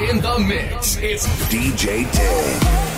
In the mix, it's DJ Ting.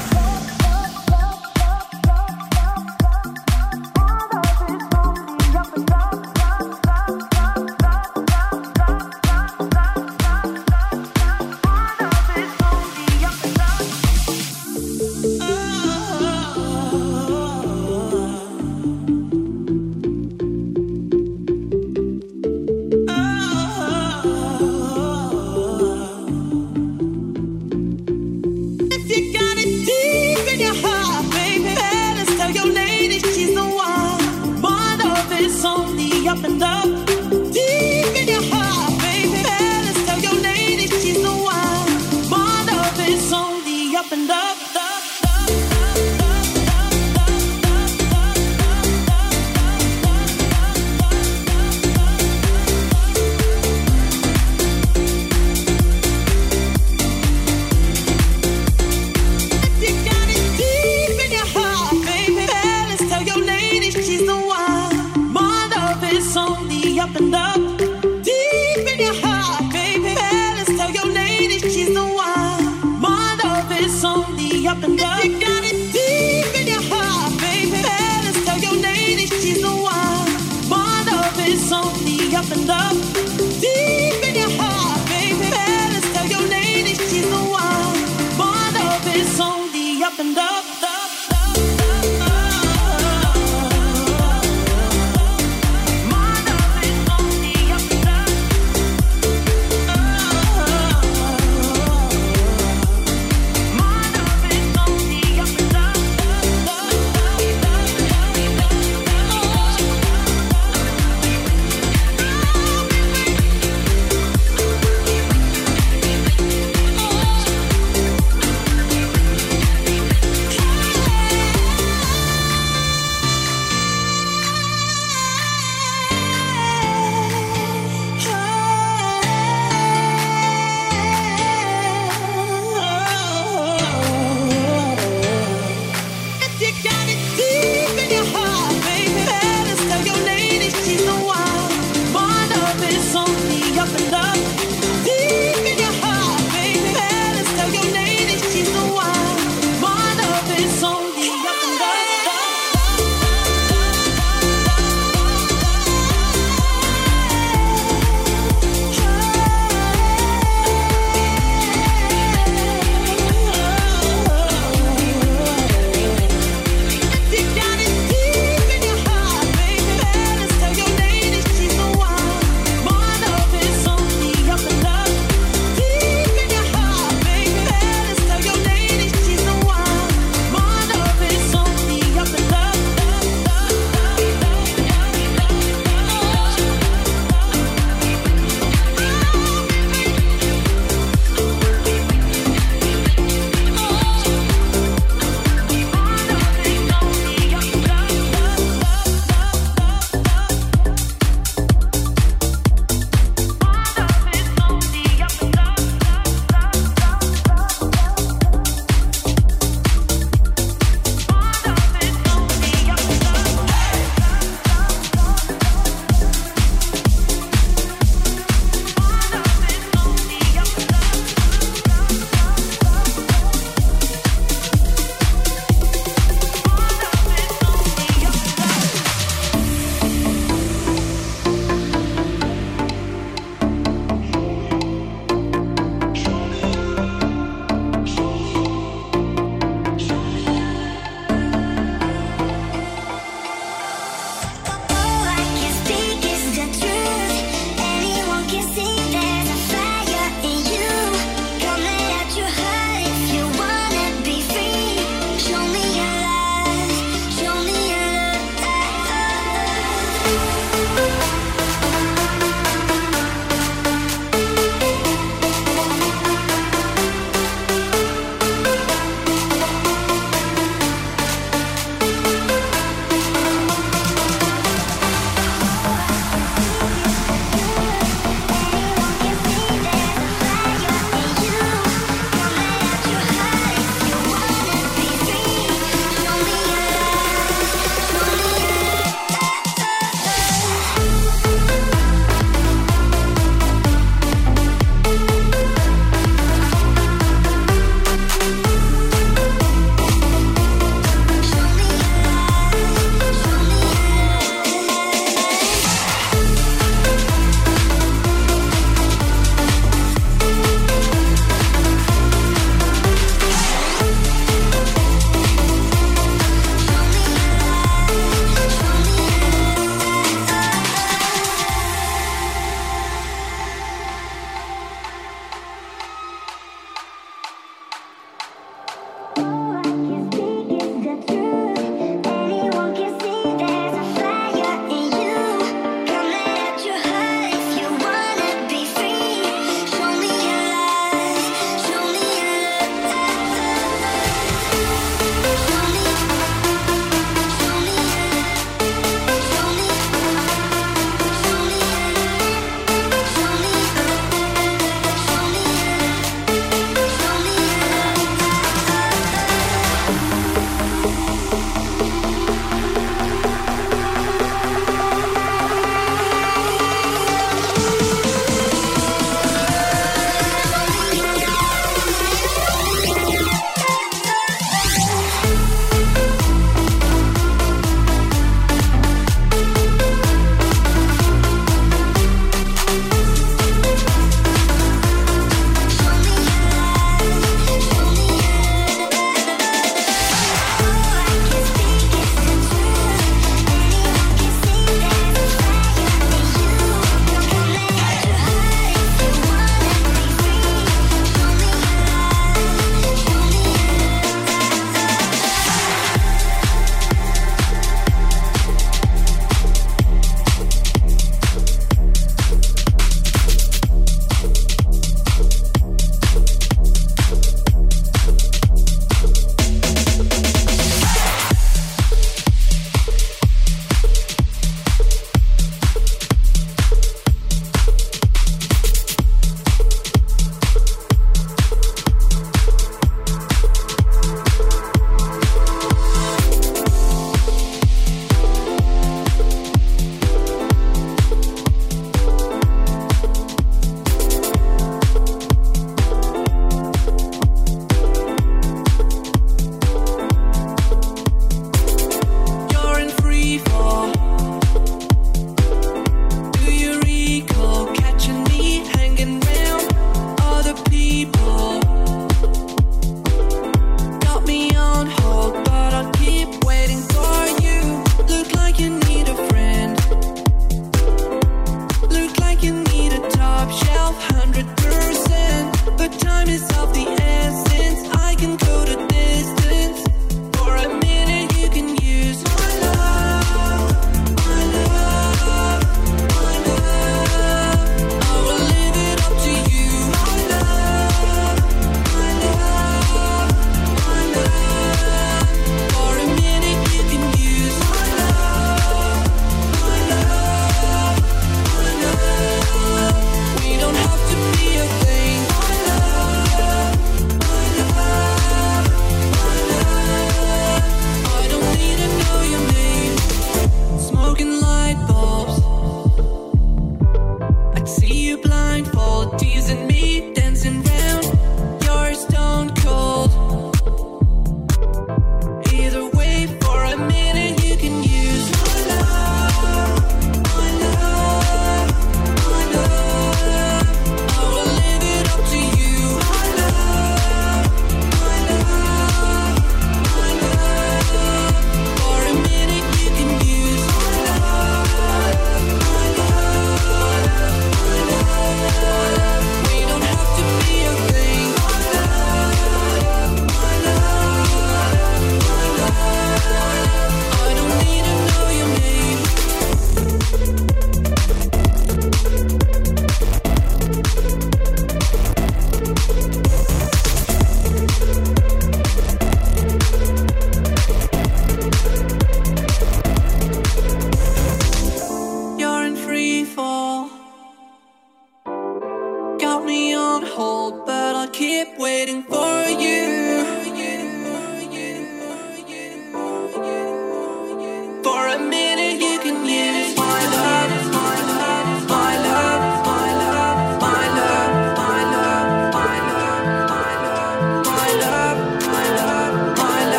a minute.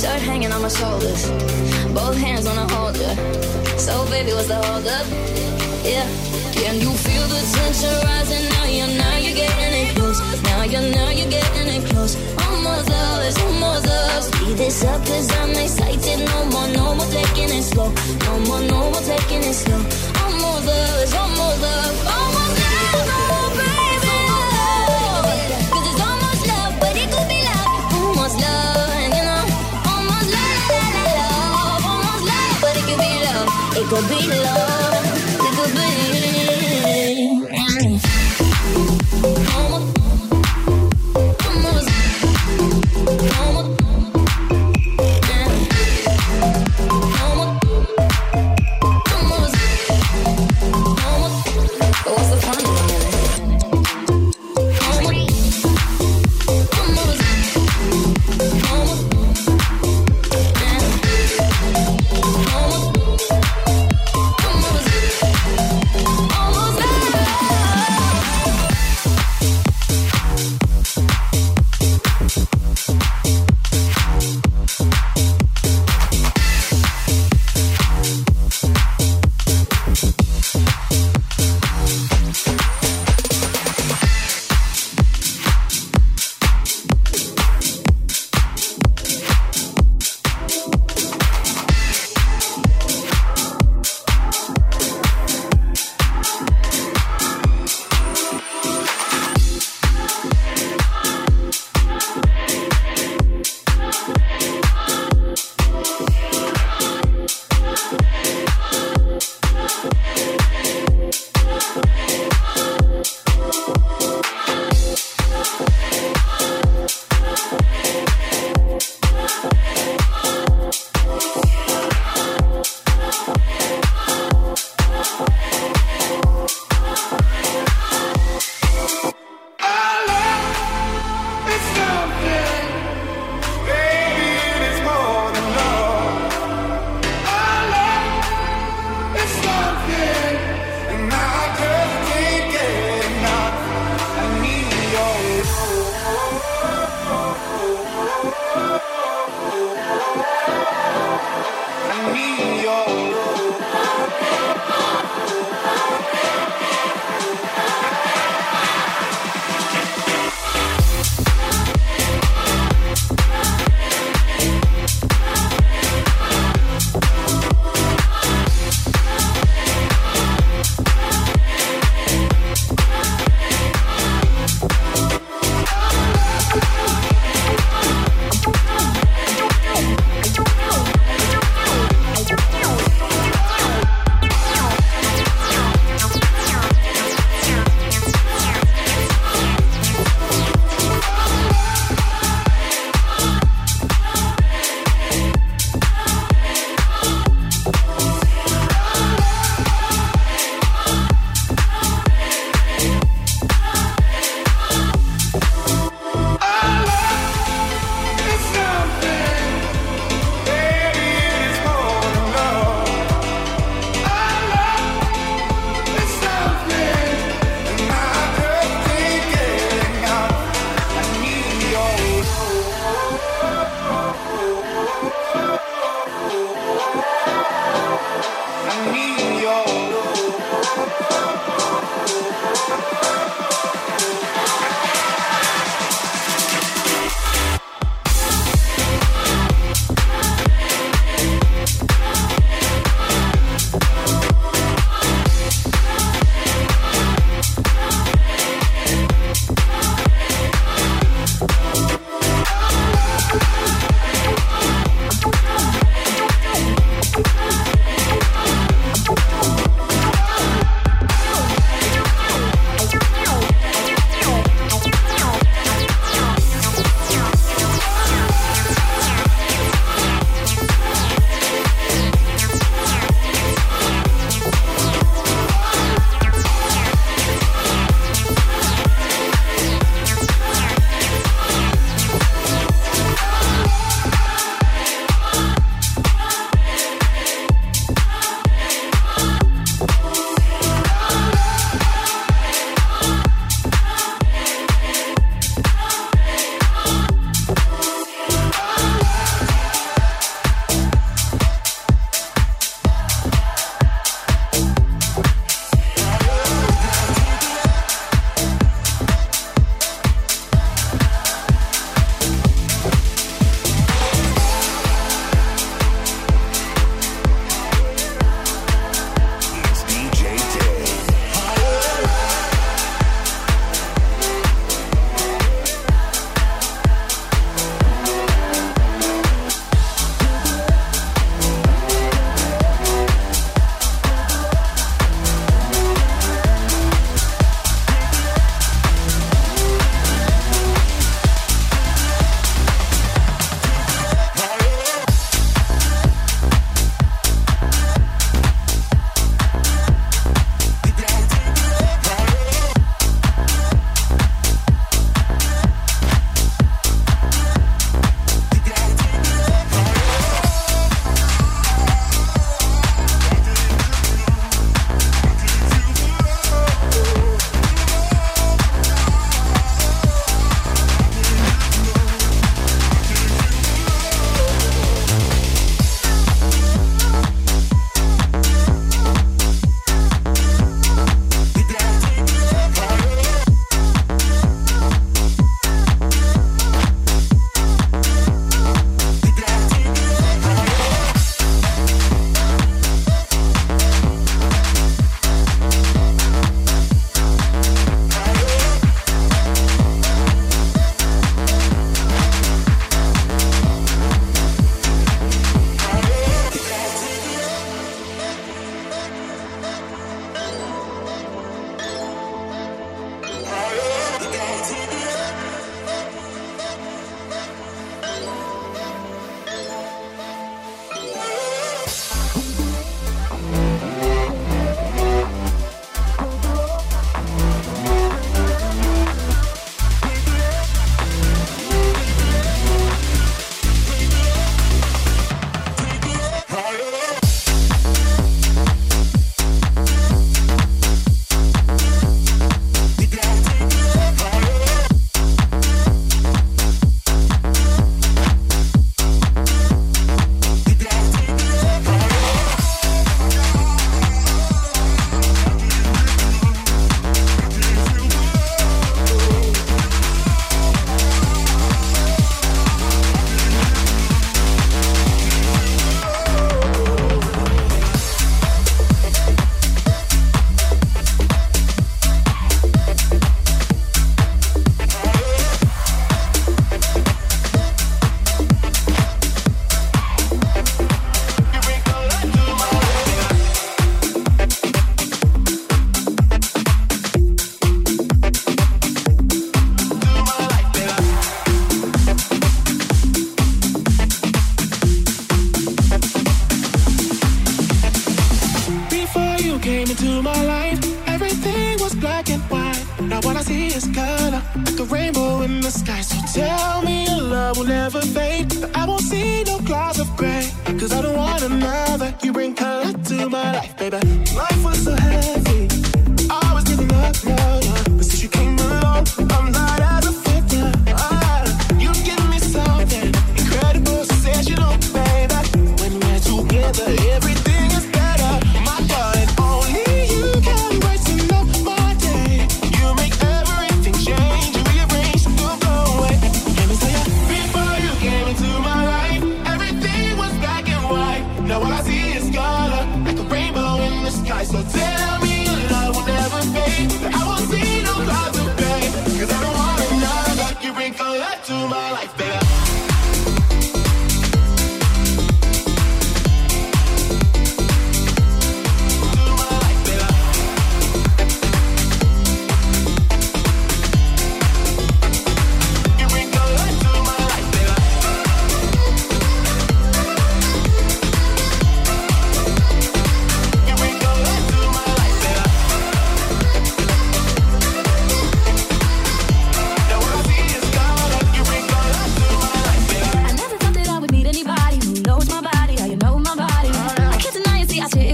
Shirt hanging on my shoulders. Both hands on a holder. So, baby, what's the hold up? Yeah. Can you feel the tension rising? Now you're, now you're getting it close. Now you're, now you're getting it close. Almost love, it's almost love. Speed this up cause I'm excited. No more, no more taking it slow. No more, no more taking it slow. Almost love, it's almost love. Almost go below. I need your love.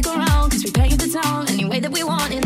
cause we paint the town any way that we want it.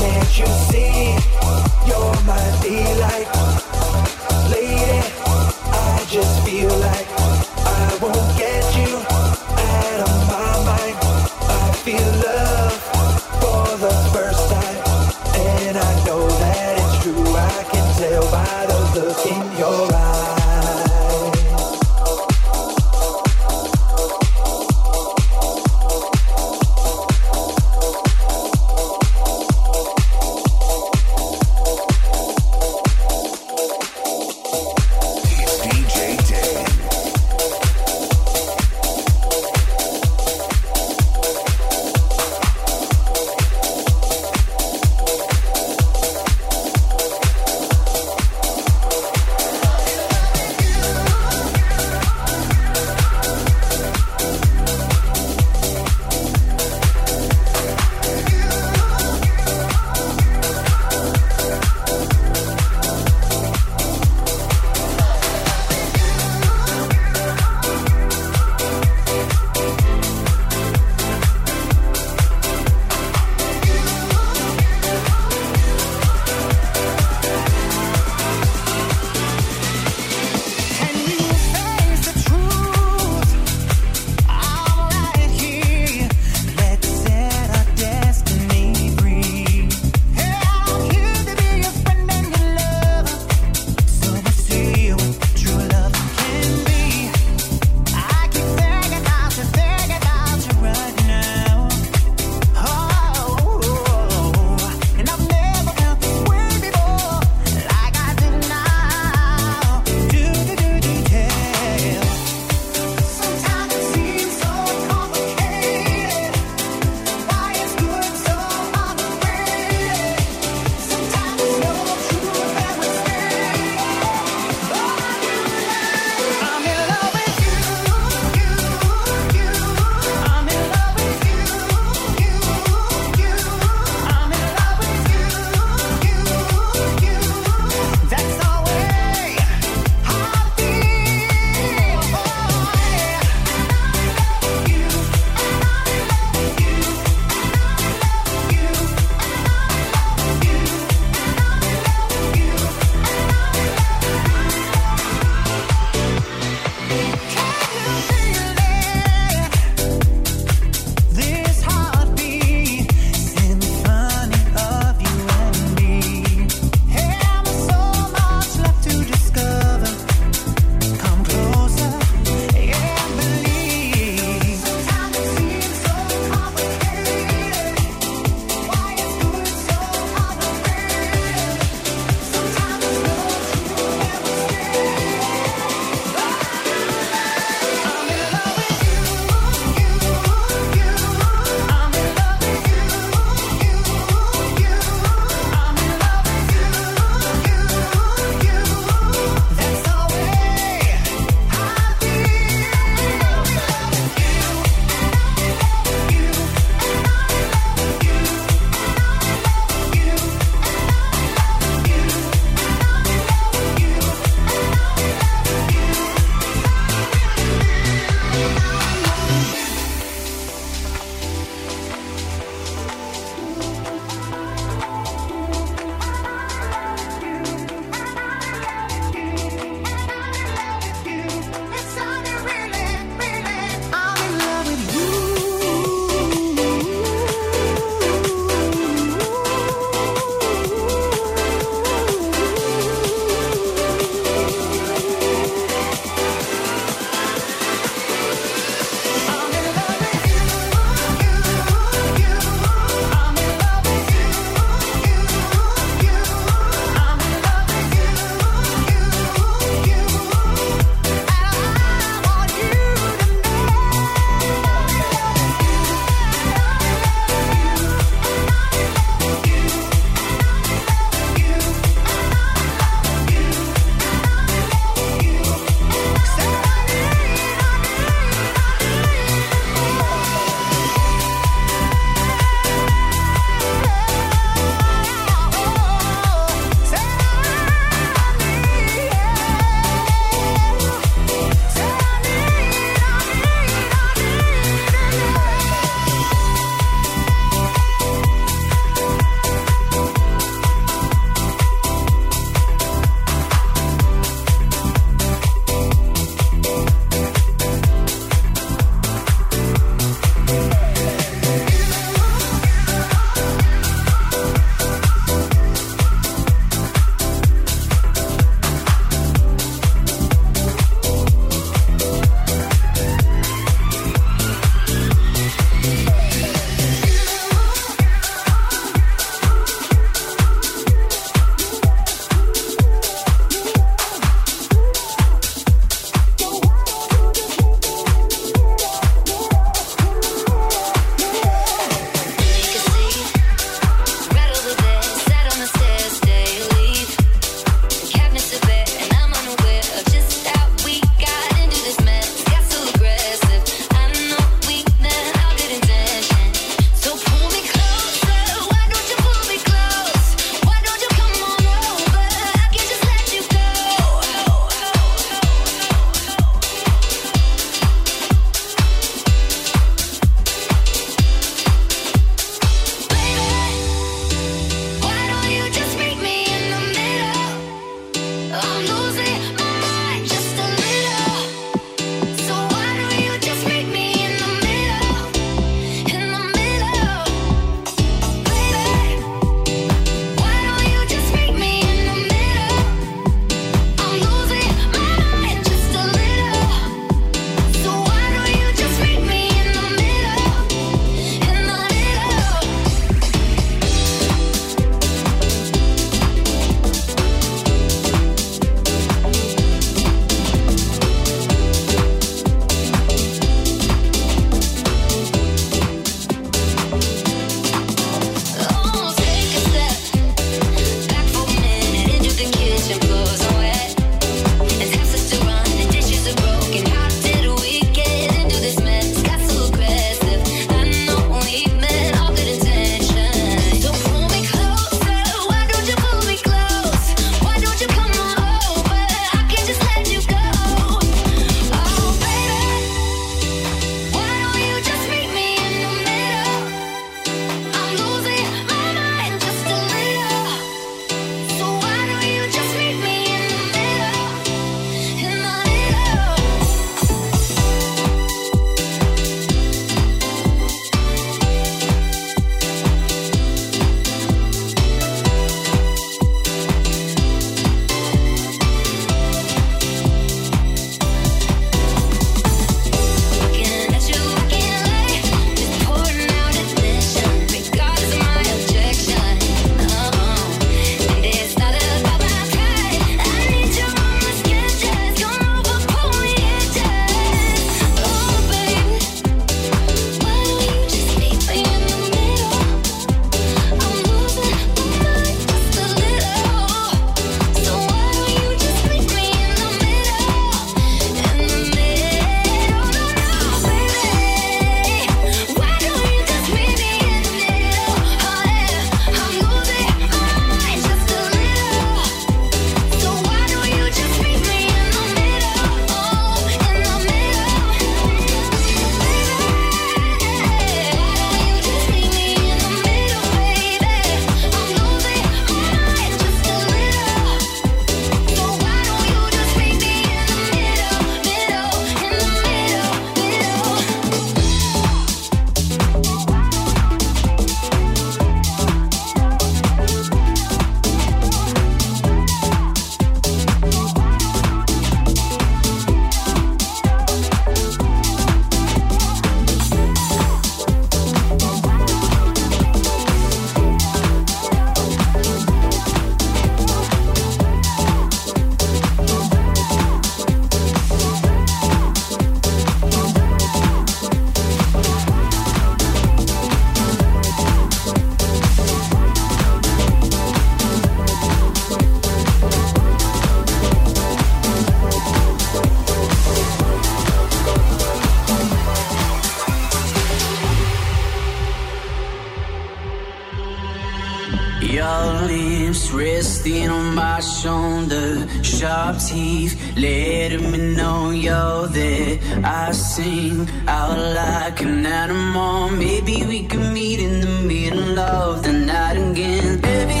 On the sharp teeth, let me know you're there. I sing out like an animal. Maybe we can meet in the middle of the night again. Baby,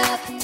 up,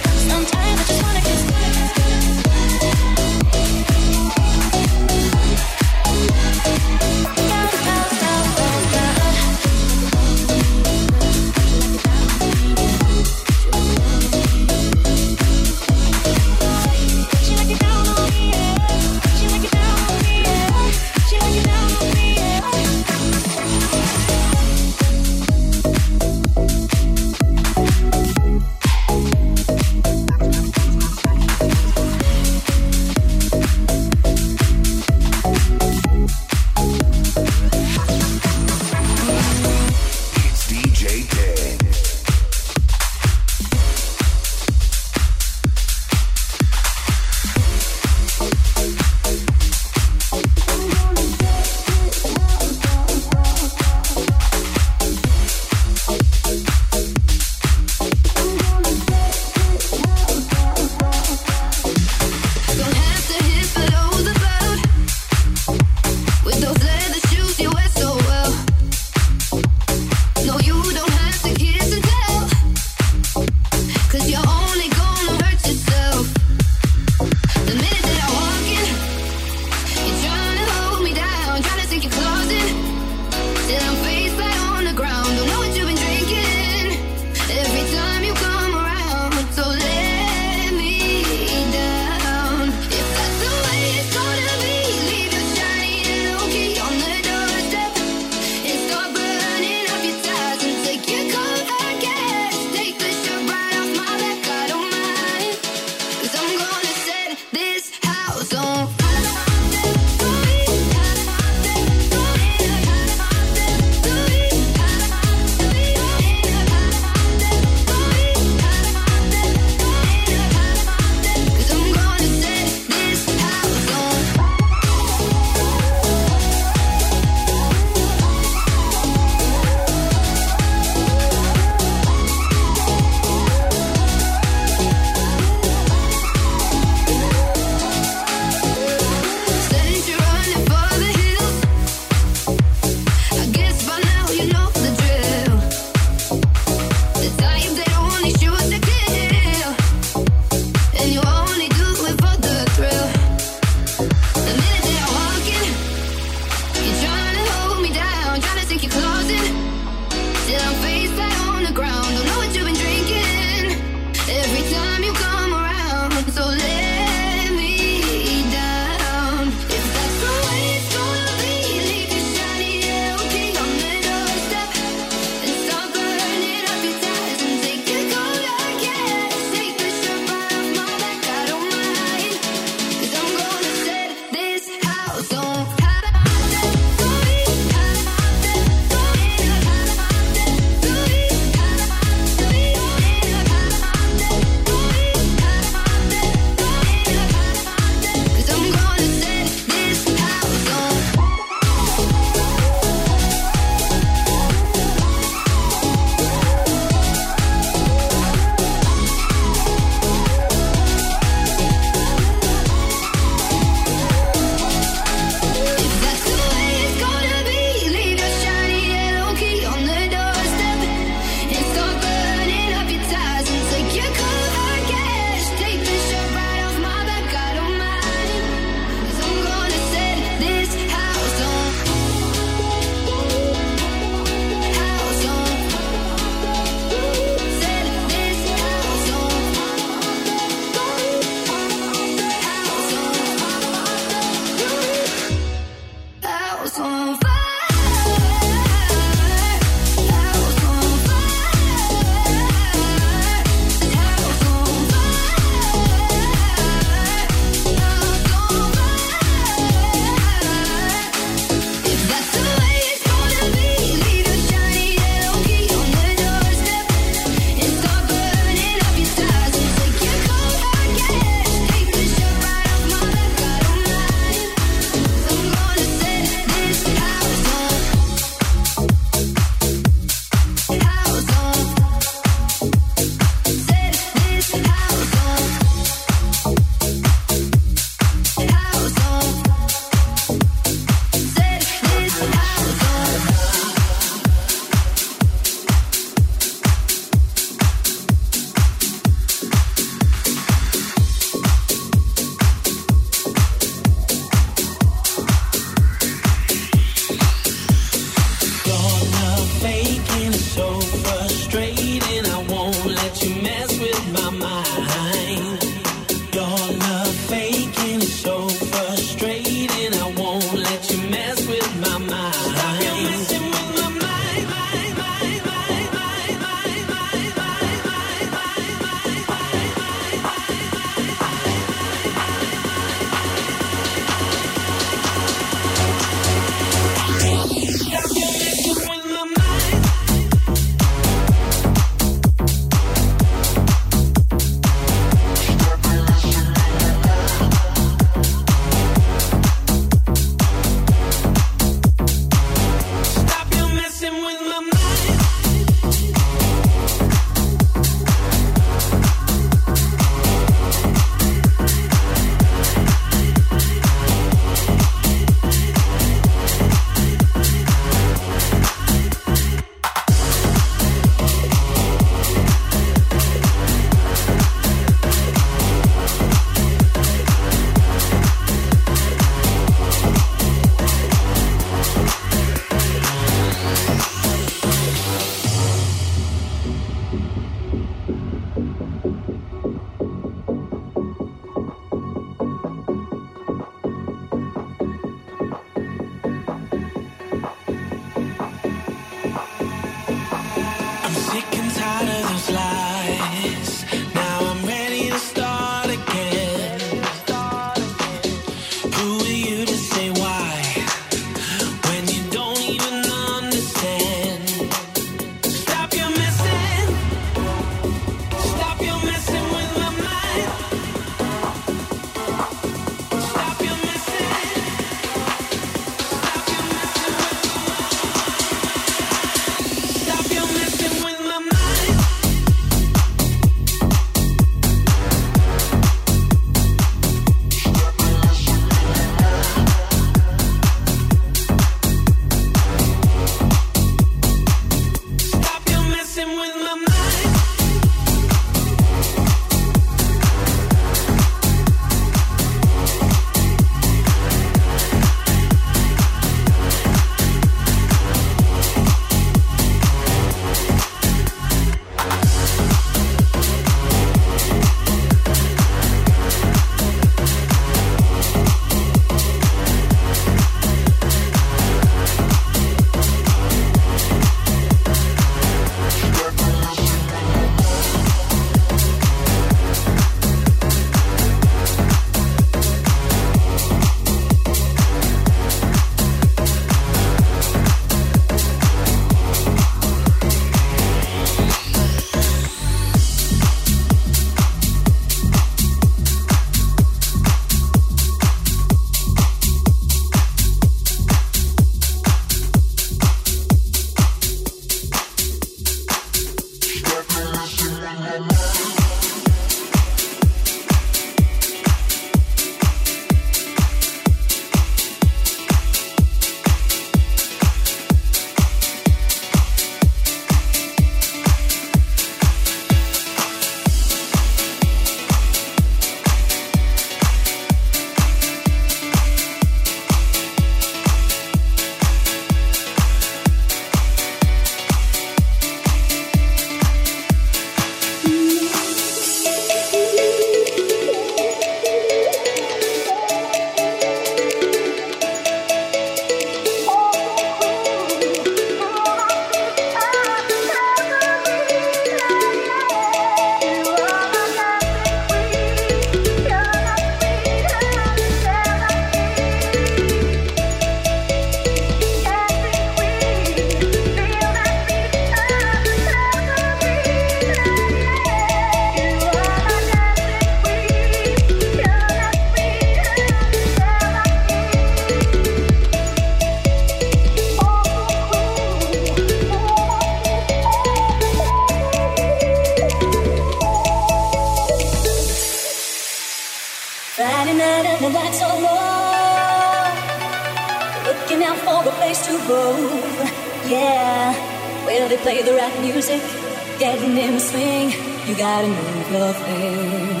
getting in the swing, you gotta move your thing.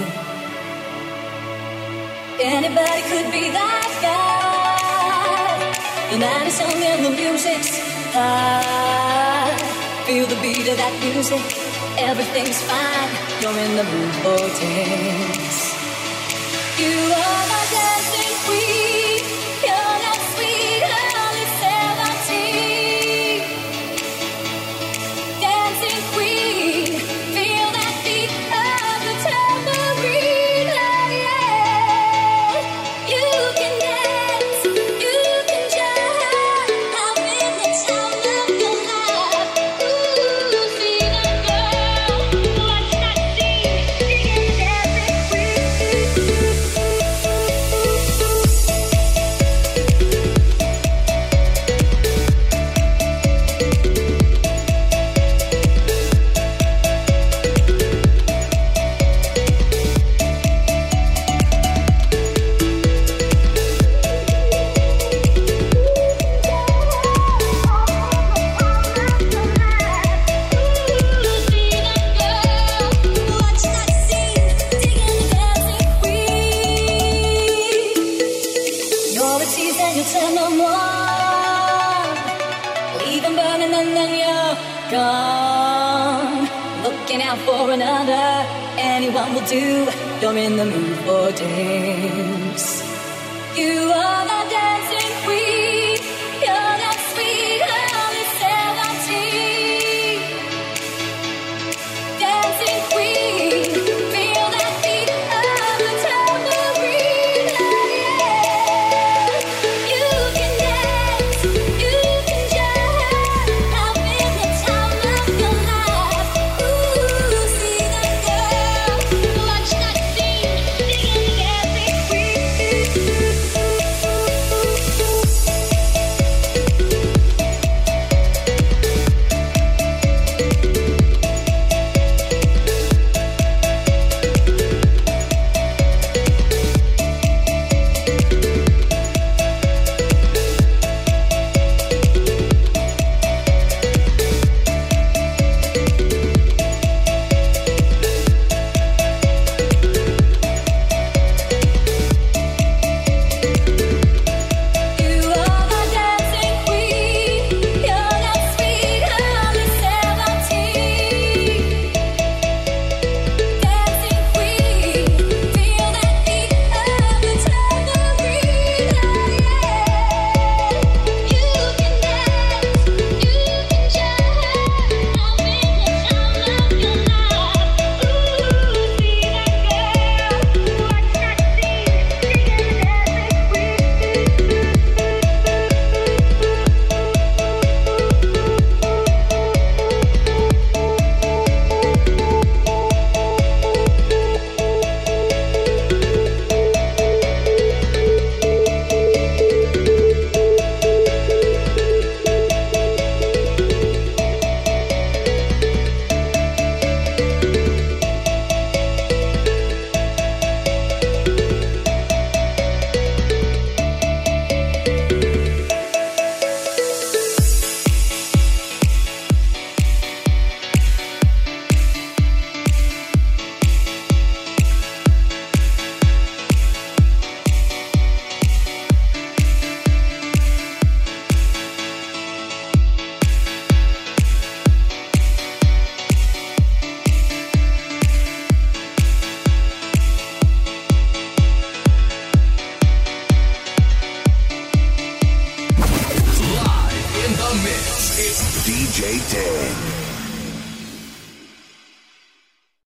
Anybody could be that guy. The night is young and the music's high. Feel the beat of that music, everything's fine. You're in the mood for dance. You are.